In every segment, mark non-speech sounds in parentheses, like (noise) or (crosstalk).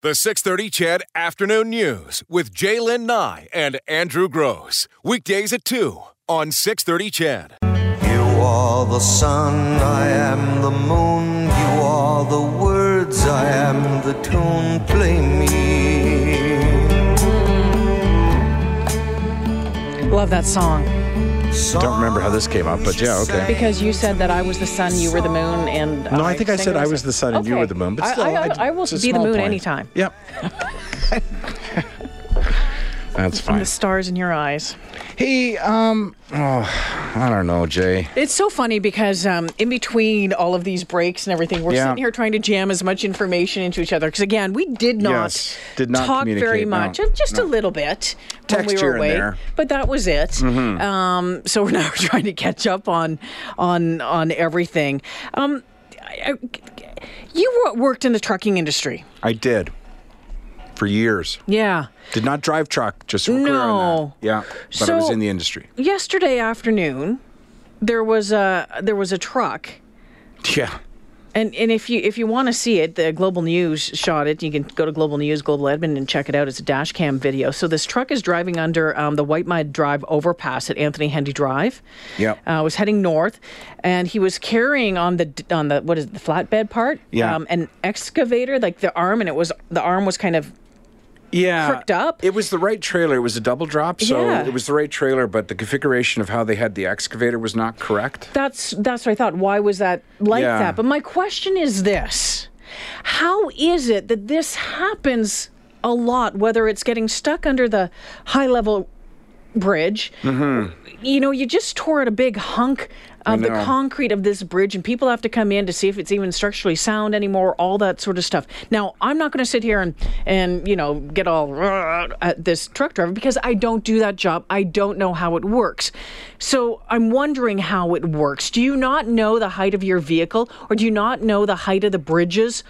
The 630 CHED Afternoon News with J'lyn Nye and Andrew Grose. Weekdays at 2 on 630 CHED. You are the sun, I am the moon. You are the words, I am the tune. Play me. Love that song. Don't remember how this came up, but yeah, okay. Because you said that I was the sun, you were the moon, and No, I think I said I was the sun and you were the moon, but still, I, I, I- will be the moon point. anytime. Yep. (laughs) That's And fine. the stars in your eyes. Hey, um, oh, I don't know, Jay. It's so funny because um, in between all of these breaks and everything, we're Yeah. sitting here trying to jam as much information into each other. Because again, we did not, Yes, did not talk very no. much, uh, just a little bit when we were away. there. Mm-hmm. But that was it. Um, so we're (laughs) now trying to catch up on on on everything. Um, I, I- you worked in the trucking industry, I did for years. yeah. Did not drive truck, just so we're clear on No. Yeah, but I was in the industry. Yesterday afternoon, there was a there was a truck Yeah. And and if you if you want to see it, the Global News shot it. You can go to Global News, Global Edmond, and check it out. It's a dash cam video. So this truck is driving under um, the Whitemud Drive overpass at Anthony Henday Drive. Yeah, Uh, was heading north, and he was carrying on the on the what is it, the flatbed part? Yeah. Um, an excavator, like the arm, and it was the arm was kind of yeah, crooked up. It was the right trailer. It was a double drop, so Yeah. it was the right trailer. But the configuration of how they had the excavator was not correct. That's that's what I thought. Why was that like Yeah. that? But my question is this: How is it that this happens a lot? Whether it's getting stuck under the high level bridge, mm-hmm. you know, you just tore out a big hunk of the concrete of this bridge, and people have to come in to see if it's even structurally sound anymore. All that sort of stuff. Now, I'm not going to sit here and and you know get all (laughs) at this truck driver because I don't do that job. I don't know how it works. So I'm wondering how it works. Do you not know the height of your vehicle, or do you not know the height of the bridges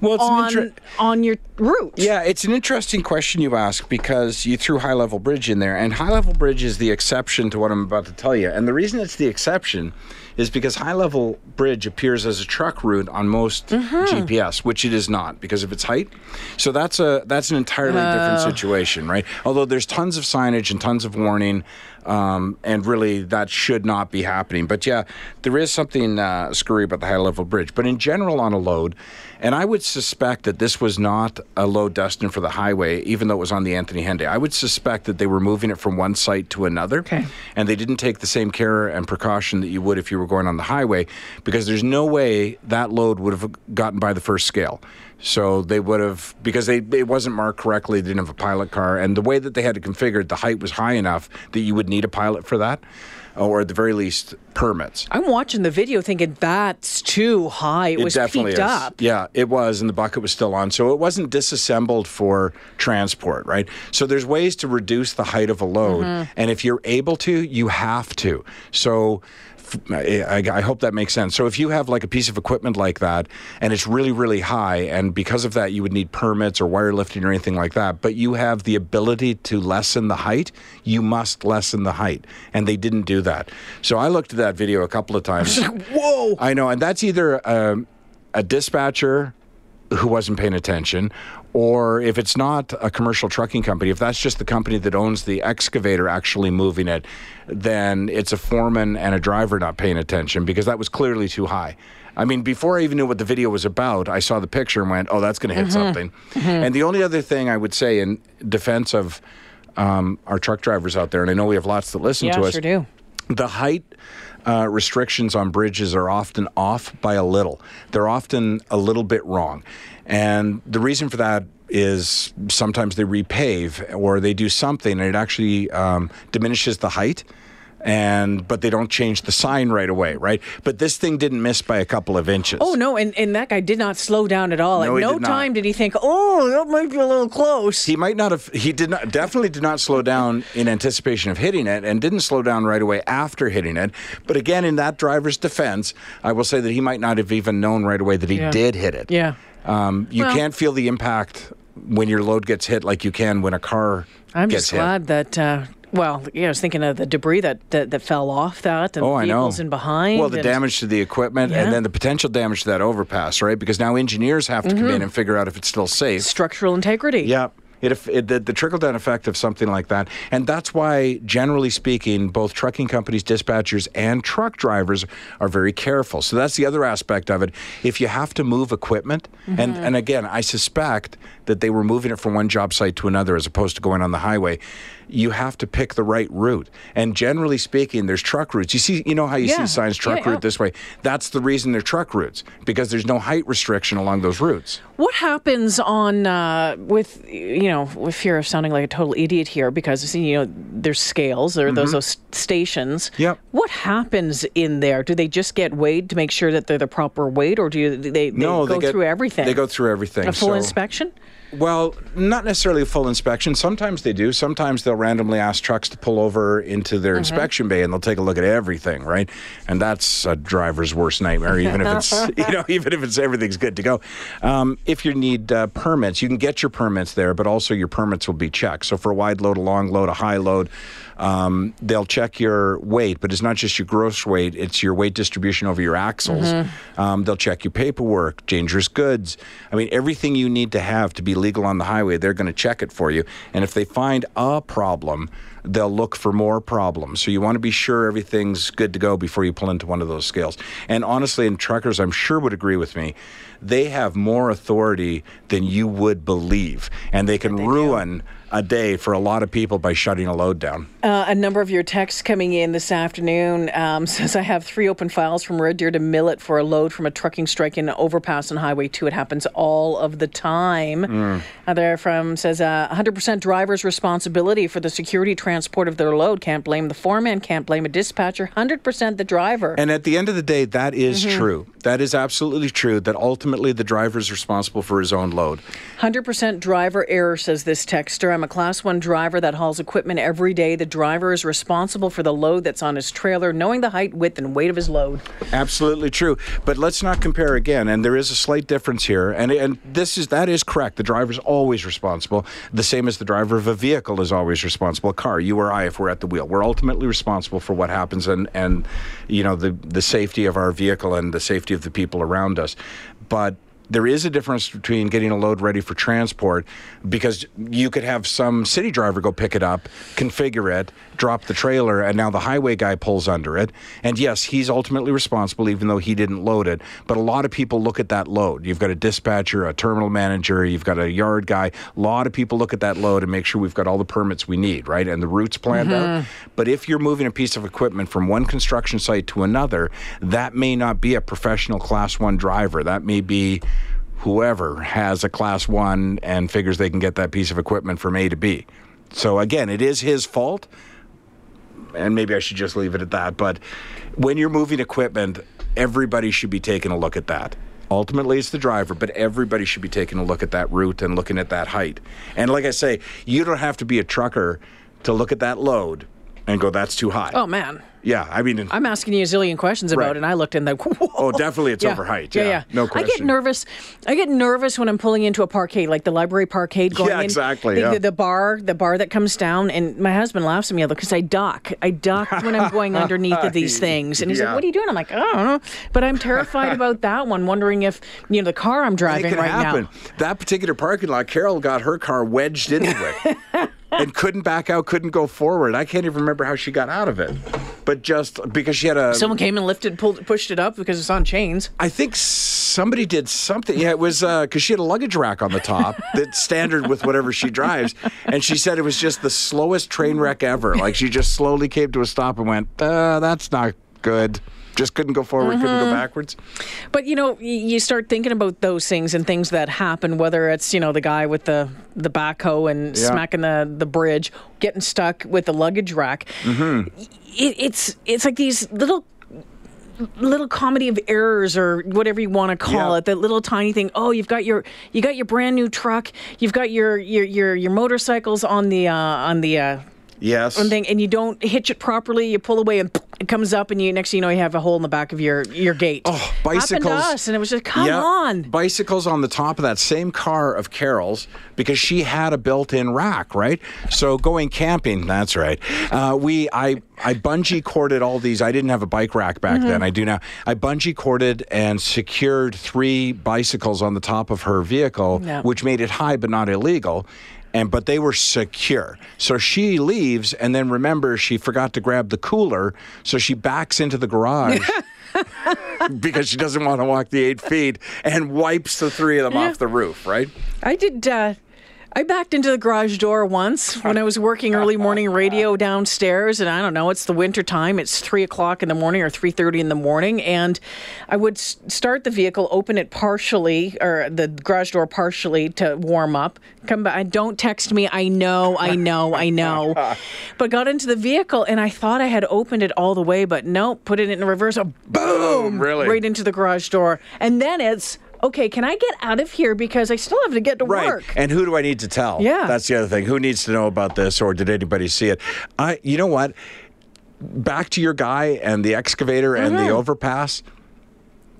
Well, it's on on your route? Yeah, it's an interesting question you ask because you threw High Level Bridge in there, and High Level Bridge is the exception to what I'm about to tell you. And the reason it's the exception is because High Level Bridge appears as a truck route on most mm-hmm. GPS, which it is not because of its height. So that's a that's an entirely different situation, right? Although there's tons of signage and tons of warning. Um, and really, that should not be happening. But yeah, there is something uh, screwy about the high level bridge. But in general, on a load, and I would suspect that this was not a load destined for the highway, even though it was on the Anthony Henday. I would suspect that they were moving it from one site to another. Okay. And they didn't take the same care and precaution that you would if you were going on the highway, because there's no way that load would have gotten by the first scale. So they would have because they it wasn't marked correctly. They didn't have a pilot car, and the way that they had it configured, the height was high enough that you would need a pilot for that, or at the very least permits. I'm watching the video thinking that's too high. It, was definitely peaked is. up. Yeah, it was, and the bucket was still on, so it wasn't disassembled for transport, right? So there's ways to reduce the height of a load, Mm-hmm. and if you're able to, you have to. So. I, I hope that makes sense. So if you have like a piece of equipment like that and it's really, really high, and because of that you would need permits or wire lifting or anything like that, but you have the ability to lessen the height, you must lessen the height. And they didn't do that. So I looked at that video a couple of times. (laughs) Whoa! I know, and that's either um, a dispatcher who wasn't paying attention, or if it's not a commercial trucking company, if that's just the company that owns the excavator actually moving it, then it's a foreman and a driver not paying attention because that was clearly too high. I mean, before I even knew what the video was about, I saw the picture and went, "Oh, that's going to hit something." And the only other thing I would say in defense of um, our truck drivers out there, and I know we have lots that listen Yeah, to us, sure do. the height uh, restrictions on bridges are often off by a little. They're often a little bit wrong. And the reason for that is sometimes they repave or they do something and it actually um, diminishes the height. And but they don't change the sign right away, right? But this thing didn't miss by a couple of inches. Oh no, and, and that guy did not slow down at all. No, At he no did not. time did he think, "Oh, that might be a little close." He might not have. He did not. Definitely did not slow down in anticipation of hitting it, and didn't slow down right away after hitting it. But again, in that driver's defense, I will say that he might not have even known right away that he Yeah. did hit it. Yeah. Um, you Well- can't feel the impact when your load gets hit like you can when a car I'm gets just hit. glad that uh, Well, yeah, I was thinking of the debris that that, that fell off that, and Oh, I know. vehicles in behind. Well, the damage to the equipment Yeah. and then the potential damage to that overpass, right? Because now engineers have to come Mm-hmm. in and figure out if it's still safe. structural integrity. Yeah. It, it, the, the trickle down effect of something like that. And that's why, generally speaking, both trucking companies, dispatchers, and truck drivers are very careful. So that's the other aspect of it. If you have to move equipment, and, and again, I suspect that they were moving it from one job site to another as opposed to going on the highway. You have to pick the right route. And generally speaking, there's truck routes. You see, you know how you Yeah. see signs truck Yeah, yeah. route this way. That's the reason they're truck routes because there's no height restriction along those routes. What happens on uh, with you know with fear of sounding like a total idiot here because you know there's scales there those those stations. Mm-hmm. Yep. What happens in there? Do they just get weighed to make sure that they're the proper weight, or do you, they, they No, go they get, through everything? They go through everything. a full So- inspection. Well, not necessarily a full inspection. Sometimes they do. Sometimes they'll randomly ask trucks to pull over into their inspection bay and they'll take a look at everything, right? And that's a driver's worst nightmare, even if it's (laughs) you know, even if it's everything's good to go. Um, if you need uh, permits, you can get your permits there, but also your permits will be checked. So for a wide load, a long load, a high load, um, they'll check your weight, but it's not just your gross weight; it's your weight distribution over your axles. Um, they'll check your paperwork, dangerous goods. I mean, everything you need to have to be legal on the highway, they're going to check it for you. And if they find a problem, they'll look for more problems. So you want to be sure everything's good to go before you pull into one of those scales. And honestly, and truckers, I'm sure would agree with me. They have more authority than you would believe, and they can ruin a day for a lot of people by shutting a load down. Uh, a number of your texts coming in this afternoon um, (laughs) says I have three open files from Red Deer to Millet for a load from a trucking strike in overpass on Highway 2. It happens all of the time. Other from says uh, 100% driver's responsibility for the security transport of their load. Can't blame the foreman, can't blame a dispatcher. 100% the driver. And at the end of the day, that is true. That is absolutely true. That ultimately the driver is responsible for his own load. 100% driver error, says this texter. I'm a class one driver that hauls equipment every day. The driver is responsible for the load that's on his trailer, knowing the height, width, and weight of his load. Absolutely true. But let's not compare again. And there is a slight difference here. And and this is that is correct. The driver is always responsible. The same as the driver of a vehicle is always responsible. A car, you or I, if we're at the wheel, we're ultimately responsible for what happens and and you know the the safety of our vehicle and the safety of the people around us. But there is a difference between getting a load ready for transport because you could have some city driver go pick it up, configure it, drop the trailer, and now the highway guy pulls under it. And yes, he's ultimately responsible even though he didn't load it. But a lot of people look at that load. You've got a dispatcher, a terminal manager, you've got a yard guy. A lot of people look at that load and make sure we've got all the permits we need, right? And the routes planned out. Mm-hmm. But if you're moving a piece of equipment from one construction site to another, that may not be a professional class one driver. That may be whoever has a class one and figures they can get that piece of equipment from A to B. So again, it is his fault, and maybe I should just leave it at that. But when you're moving equipment, everybody should be taking a look at that. Ultimately, it's the driver, but everybody should be taking a look at that route and looking at that height. And like I say, you don't have to be a trucker to look at that load and go, "That's too high." Oh, man. yeah. I mean, I'm asking you a zillion questions about Right. it, and I looked in the. (laughs) oh, definitely, it's Yeah. over height. Yeah, Yeah, yeah. no question. I get nervous. I get nervous when I'm pulling into a parkade, like the library parkade going Yeah, in. exactly, The, yeah. the, the bar, the bar that comes down, and my husband laughs at me because I duck. I duck when I'm going underneath of these (laughs) things, and he's like, "What are you doing?" I'm like, "I don't know," but I'm terrified (laughs) about that one. Wondering if you know the car I'm driving right happen. now. That particular parking lot, Carol got her car wedged into it and couldn't back out, couldn't go forward. I can't even remember how she got out of it, but just because she had a. Someone came and lifted, pulled, pushed it up because it's on chains. I think somebody did something. Yeah, it was because she had a luggage rack on the top that's standard with whatever she drives, and she said it was just the slowest train wreck ever. Like she just slowly came to a stop and went, uh, "That's not good." Just couldn't go forward, couldn't Mm-hmm. go backwards. But you know, you start thinking about those things and things that happen. Whether it's you know the guy with the the backhoe and Yeah. smacking the the bridge, getting stuck with the luggage rack. Mm-hmm. It, it's it's like these little little comedy of errors or whatever you want to call Yeah. it that little tiny thing oh you've got your you got your brand new truck you've got your your your, your motorcycles on the uh on the uh Yes. and thing, and you don't hitch it properly. You pull away, and it comes up, and you next thing you know, you have a hole in the back of your your gate. Oh, bicycles. Happened to us, and it was just come Yeah, on. Bicycles on the top of that same car of Carol's because she had a built-in rack, right? So going camping, that's right. Uh, we, I, I bungee corded all these. I didn't have a bike rack back Mm-hmm. then. I do now. I bungee corded and secured three bicycles on the top of her vehicle, Yeah. which made it high but not illegal. And but they were secure. So she leaves, and then remember she forgot to grab the cooler, so she backs into the garage (laughs) because she doesn't want to walk the eight feet and wipes the three of them Yeah. off the roof, right? I did. Uh, I backed into the garage door once when I was working early morning radio downstairs, and I don't know. It's the winter time. It's three o'clock in the morning or three thirty in the morning, and I would start the vehicle, open it partially or the garage door partially to warm up. Come back. Don't text me. I know. I know. I know. (laughs) But got into the vehicle, and I thought I had opened it all the way, but no. Put it in reverse. A boom! Really? Right into the garage door, and then it's. Okay, can I get out of here because I still have to get to Right. work? And who do I need to tell? Yeah. That's the other thing. Who needs to know about this or did anybody see it? I you know what? Back to your guy and the excavator and Mm-hmm. the overpass.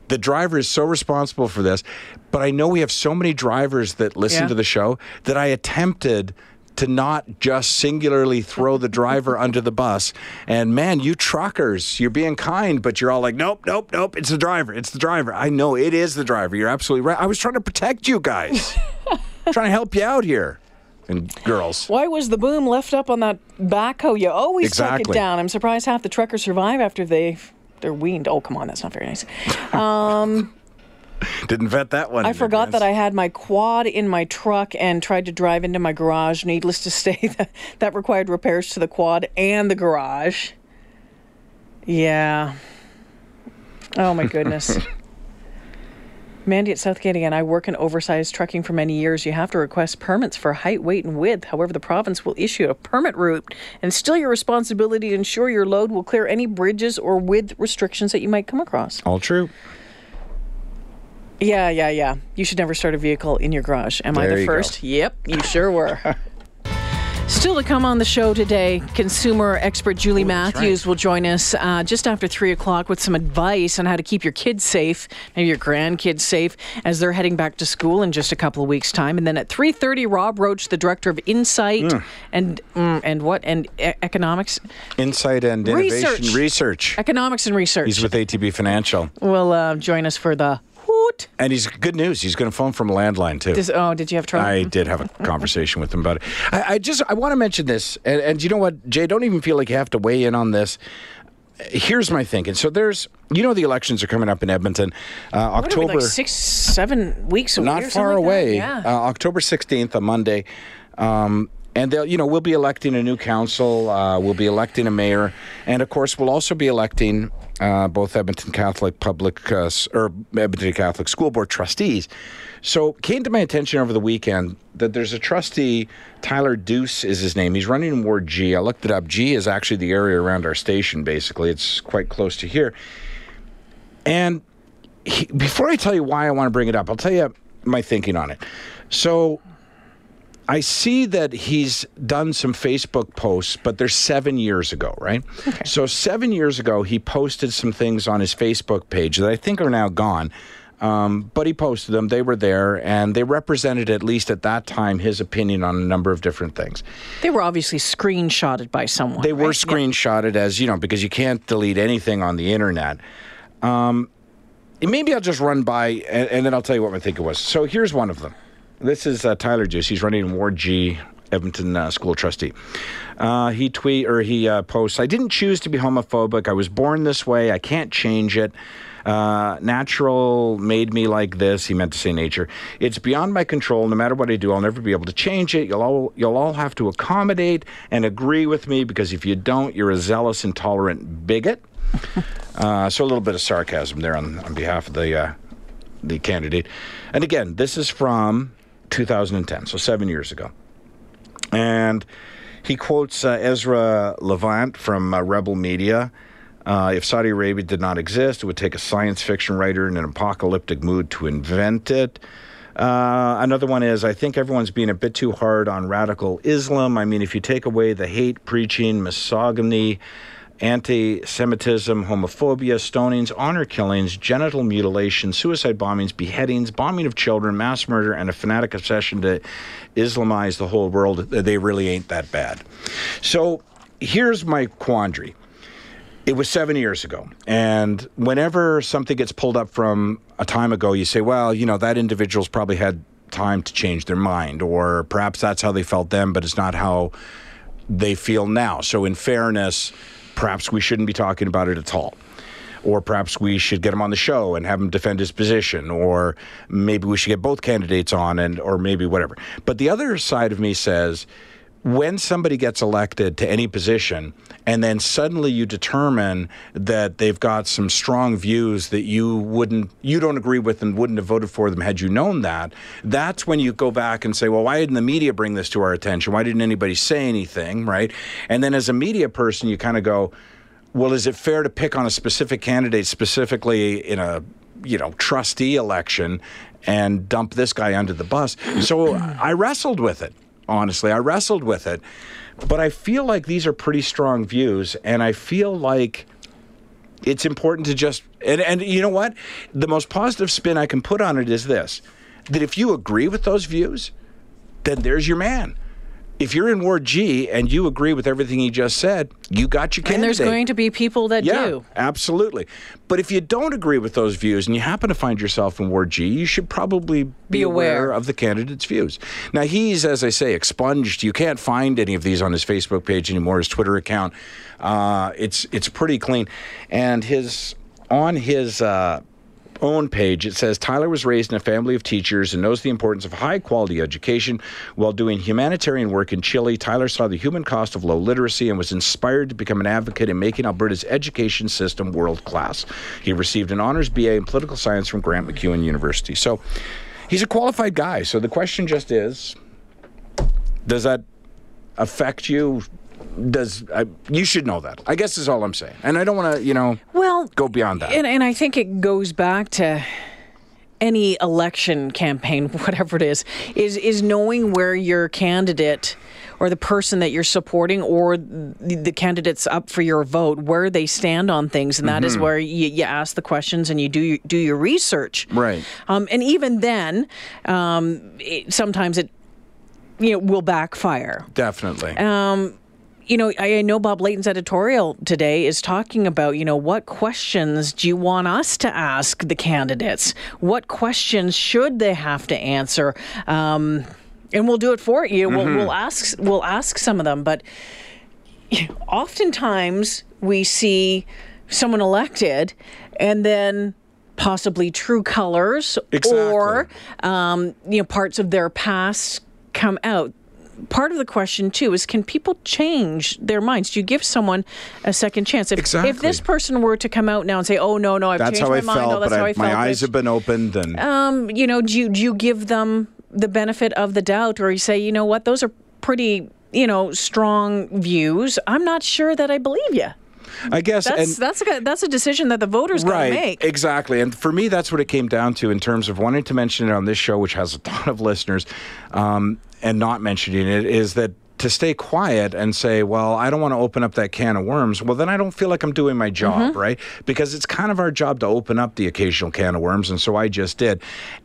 The driver is so responsible for this, but I know we have so many drivers that listen Yeah. to the show that I attempted to not just singularly throw the driver under the bus. And man, you truckers, you're being kind, but you're all like, nope, nope, nope, it's the driver, it's the driver. I know it is the driver. You're absolutely right. I was trying to protect you guys, (laughs) trying to help you out here. And girls. Why was the boom left up on that backhoe? You always tuck it down. I'm surprised half the truckers survive after they they're weaned. Oh, come on, that's not very nice. (laughs) Um, (laughs) Didn't vet that one. I in forgot that I had my quad in my truck and tried to drive into my garage. Needless to (laughs) say, that, that required repairs to the quad and the garage. Yeah. Oh my goodness. (laughs) Mandy at Southgate again. I work in oversized trucking for many years. You have to request permits for height, weight, and width. However, the province will issue a permit route, and it's still your responsibility to ensure your load will clear any bridges or width restrictions that you might come across. All true. Yeah, yeah, yeah. You should never start a vehicle in your garage. Am I the you go. first? Yep, you sure were. (laughs) Still to come on the show today, consumer expert Julie Matthews will join us uh, just after three o'clock with some advice on how to keep your kids safe, maybe your grandkids safe, as they're heading back to school in just a couple of weeks' time. And then at three thirty, Rob Roach, the director of Insight Mm. and mm, and what and e- economics, Insight and innovation Research. research. economics and research, He's with ATB Financial. will uh, join us for the And he's good news. He's going to phone from a landline, too. This, oh, did you have trouble? I did have a (laughs) conversation with him about it. I, I just I want to mention this, and, and you know what, Jay, don't even feel like you have to weigh in on this. Here's my thinking. So there's, you know, the elections are coming up in Edmonton, uh, are we, October. like six, seven weeks away. not far something like away. Yeah. Uh, October 16th, a Monday. Um, and they'll, you know, we'll be electing a new council. Uh, we'll be electing a mayor, and of course, we'll also be electing uh, both Edmonton Catholic Public uh, or Edmonton Catholic School Board trustees. So, came to my attention over the weekend that there's a trustee, Tyler Duce is his name. He's running in Ward G. I looked it up. G is actually the area around our station. Basically, it's quite close to here. And he, before I tell you why I want to bring it up, I'll tell you my thinking on it. So I see that he's done some Facebook posts, but they're seven years ago, right? Okay. So seven years ago, he posted some things on his Facebook page that I think are now gone. Um, but he posted them. They were there, and they represented, at least at that time, his opinion on a number of different things. They were obviously screenshotted by someone. They were right? Yeah. screenshotted as you know because you can't delete anything on the internet. Um, maybe I'll just run by and, and then I'll tell you what my thinking was. So here's one of them. This is uh, Tyler Juice. He's running in Ward G, Edmonton uh, school trustee. Uh, he tweet or he uh, posts. I didn't choose to be homophobic. I was born this way. I can't change it. Uh, natural made me like this. He meant to say nature. It's beyond my control. No matter what I do, I'll never be able to change it. You'll all you'll all have to accommodate and agree with me because if you don't, you're a zealous, intolerant bigot. (laughs) Uh, so a little bit of sarcasm there on, on behalf of the uh, the candidate. And again, this is from 2010, so seven years ago. And he quotes uh, Ezra Levant from uh, Rebel Media. Uh, if Saudi Arabia did not exist, it would take a science fiction writer in an apocalyptic mood to invent it. Uh, another one is I think everyone's being a bit too hard on radical Islam. I mean, if you take away the hate preaching, misogyny, anti Semitism, homophobia, stonings, honor killings, genital mutilation, suicide bombings, beheadings, bombing of children, mass murder, and a fanatic obsession to Islamize the whole world, they really ain't that bad. So here's my quandary. It was seven years ago. And whenever something gets pulled up from a time ago, you say, well, you know, that individual's probably had time to change their mind, or perhaps that's how they felt then, but it's not how they feel now. So, in fairness, perhaps we shouldn't be talking about it at all. Or perhaps we should get him on the show and have him defend his position, or maybe we should get both candidates on, and or maybe whatever. But the other side of me says, when somebody gets elected to any position and then suddenly you determine that they've got some strong views that you wouldn't you don't agree with and wouldn't have voted for them had you known that that's when you go back and say well why didn't the media bring this to our attention? Why didn't anybody say anything? Right? And then as a media person you kind of go well is it fair to pick on a specific candidate specifically in a you know trustee election and dump this guy under the bus? So i wrestled with it honestly. I wrestled with it. But I feel like these are pretty strong views, and I feel like it's important to just and, and you know what? The most positive spin I can put on it is this that if you agree with those views, then there's your man if you're in Ward G and you agree with everything he just said, you got your candidate. And there's going to be people that yeah, do. Absolutely. But if you don't agree with those views and you happen to find yourself in Ward G, you should probably be, be aware. aware. of the candidate's views. Now, he's, as I say, expunged. You can't find any of these on his Facebook page anymore, his Twitter account. Uh, it's, it's pretty clean. And his on his. Uh, own page, it says Tyler was raised in a family of teachers and knows the importance of high quality education. While doing humanitarian work in Chile, Tyler saw the human cost of low literacy and was inspired to become an advocate in making Alberta's education system world class. He received an honors BA in political science from Grant MacEwan University. So he's a qualified guy. So the question just is does that affect you does I, you should know that. I guess is all I'm saying. And I don't want to, you know, well go beyond that. And, and I think it goes back to any election campaign, (laughs) whatever it is, is is knowing where your candidate or the person that you're supporting or the, the candidates up for your vote where they stand on things, and that mm-hmm. is where you, you, ask the questions and you do do your research. Right. Um, and even then, um, it, sometimes it you know will backfire. Definitely. Um, you know, I know Bob Layton's editorial today is talking about, you know, what questions do you want us to ask the candidates? What questions should they have to answer? Um, and we'll do it for you. Mm-hmm. We'll, we'll ask. We'll ask some of them, but oftentimes we see someone elected, and then possibly true colors exactly. or um, you know parts of their past come out part of the question too is can people change their minds? Do you give someone a second chance? If, exactly. if this person were to come out now and say, "Oh no, no, I've that's changed my I mind. Felt, oh, that's how I felt. My eyes have been opened, and um, you know, do you, do you give them the benefit of the doubt, or you say, you know what, those are pretty, you know, strong views. I'm not sure that I believe you. I guess that's and, that's a that's a decision that the voters right, got to make. Exactly, and for me, that's what it came down to in terms of wanting to mention it on this show, which has a ton of listeners, um, and not mentioning it is that to stay quiet and say, well, I don't want to open up that can of worms, well, then I don't feel like I'm doing my job, mm-hmm. right? Because it's kind of our job to open up the occasional can of worms, and so I just did.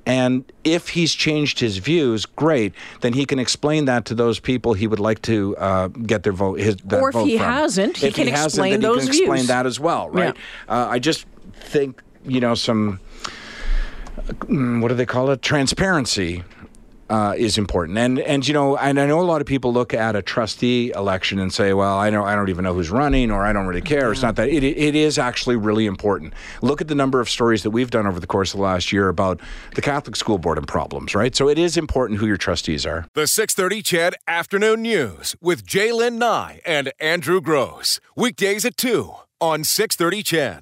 And if he's changed his views, great, then he can explain that to those people he would like to uh, get their vote. His, or if vote he from. hasn't, he can he explain hasn't, those he can views. explain that as well, right? Yeah. Uh, I just think, you know, some mm, what do they call it? Transparency uh, is important. And and you know, and I know a lot of people look at a trustee election and say, well, I know I don't even know who's running, or I don't really care. It's not that it, it is actually really important. Look at the number of stories that we've done over the course of the last year about the Catholic school board and problems, right? So it is important who your trustees are. The 6:30 CHED Afternoon News with J'lyn Nye and Andrew Grose weekdays at two on 6:30 CHED.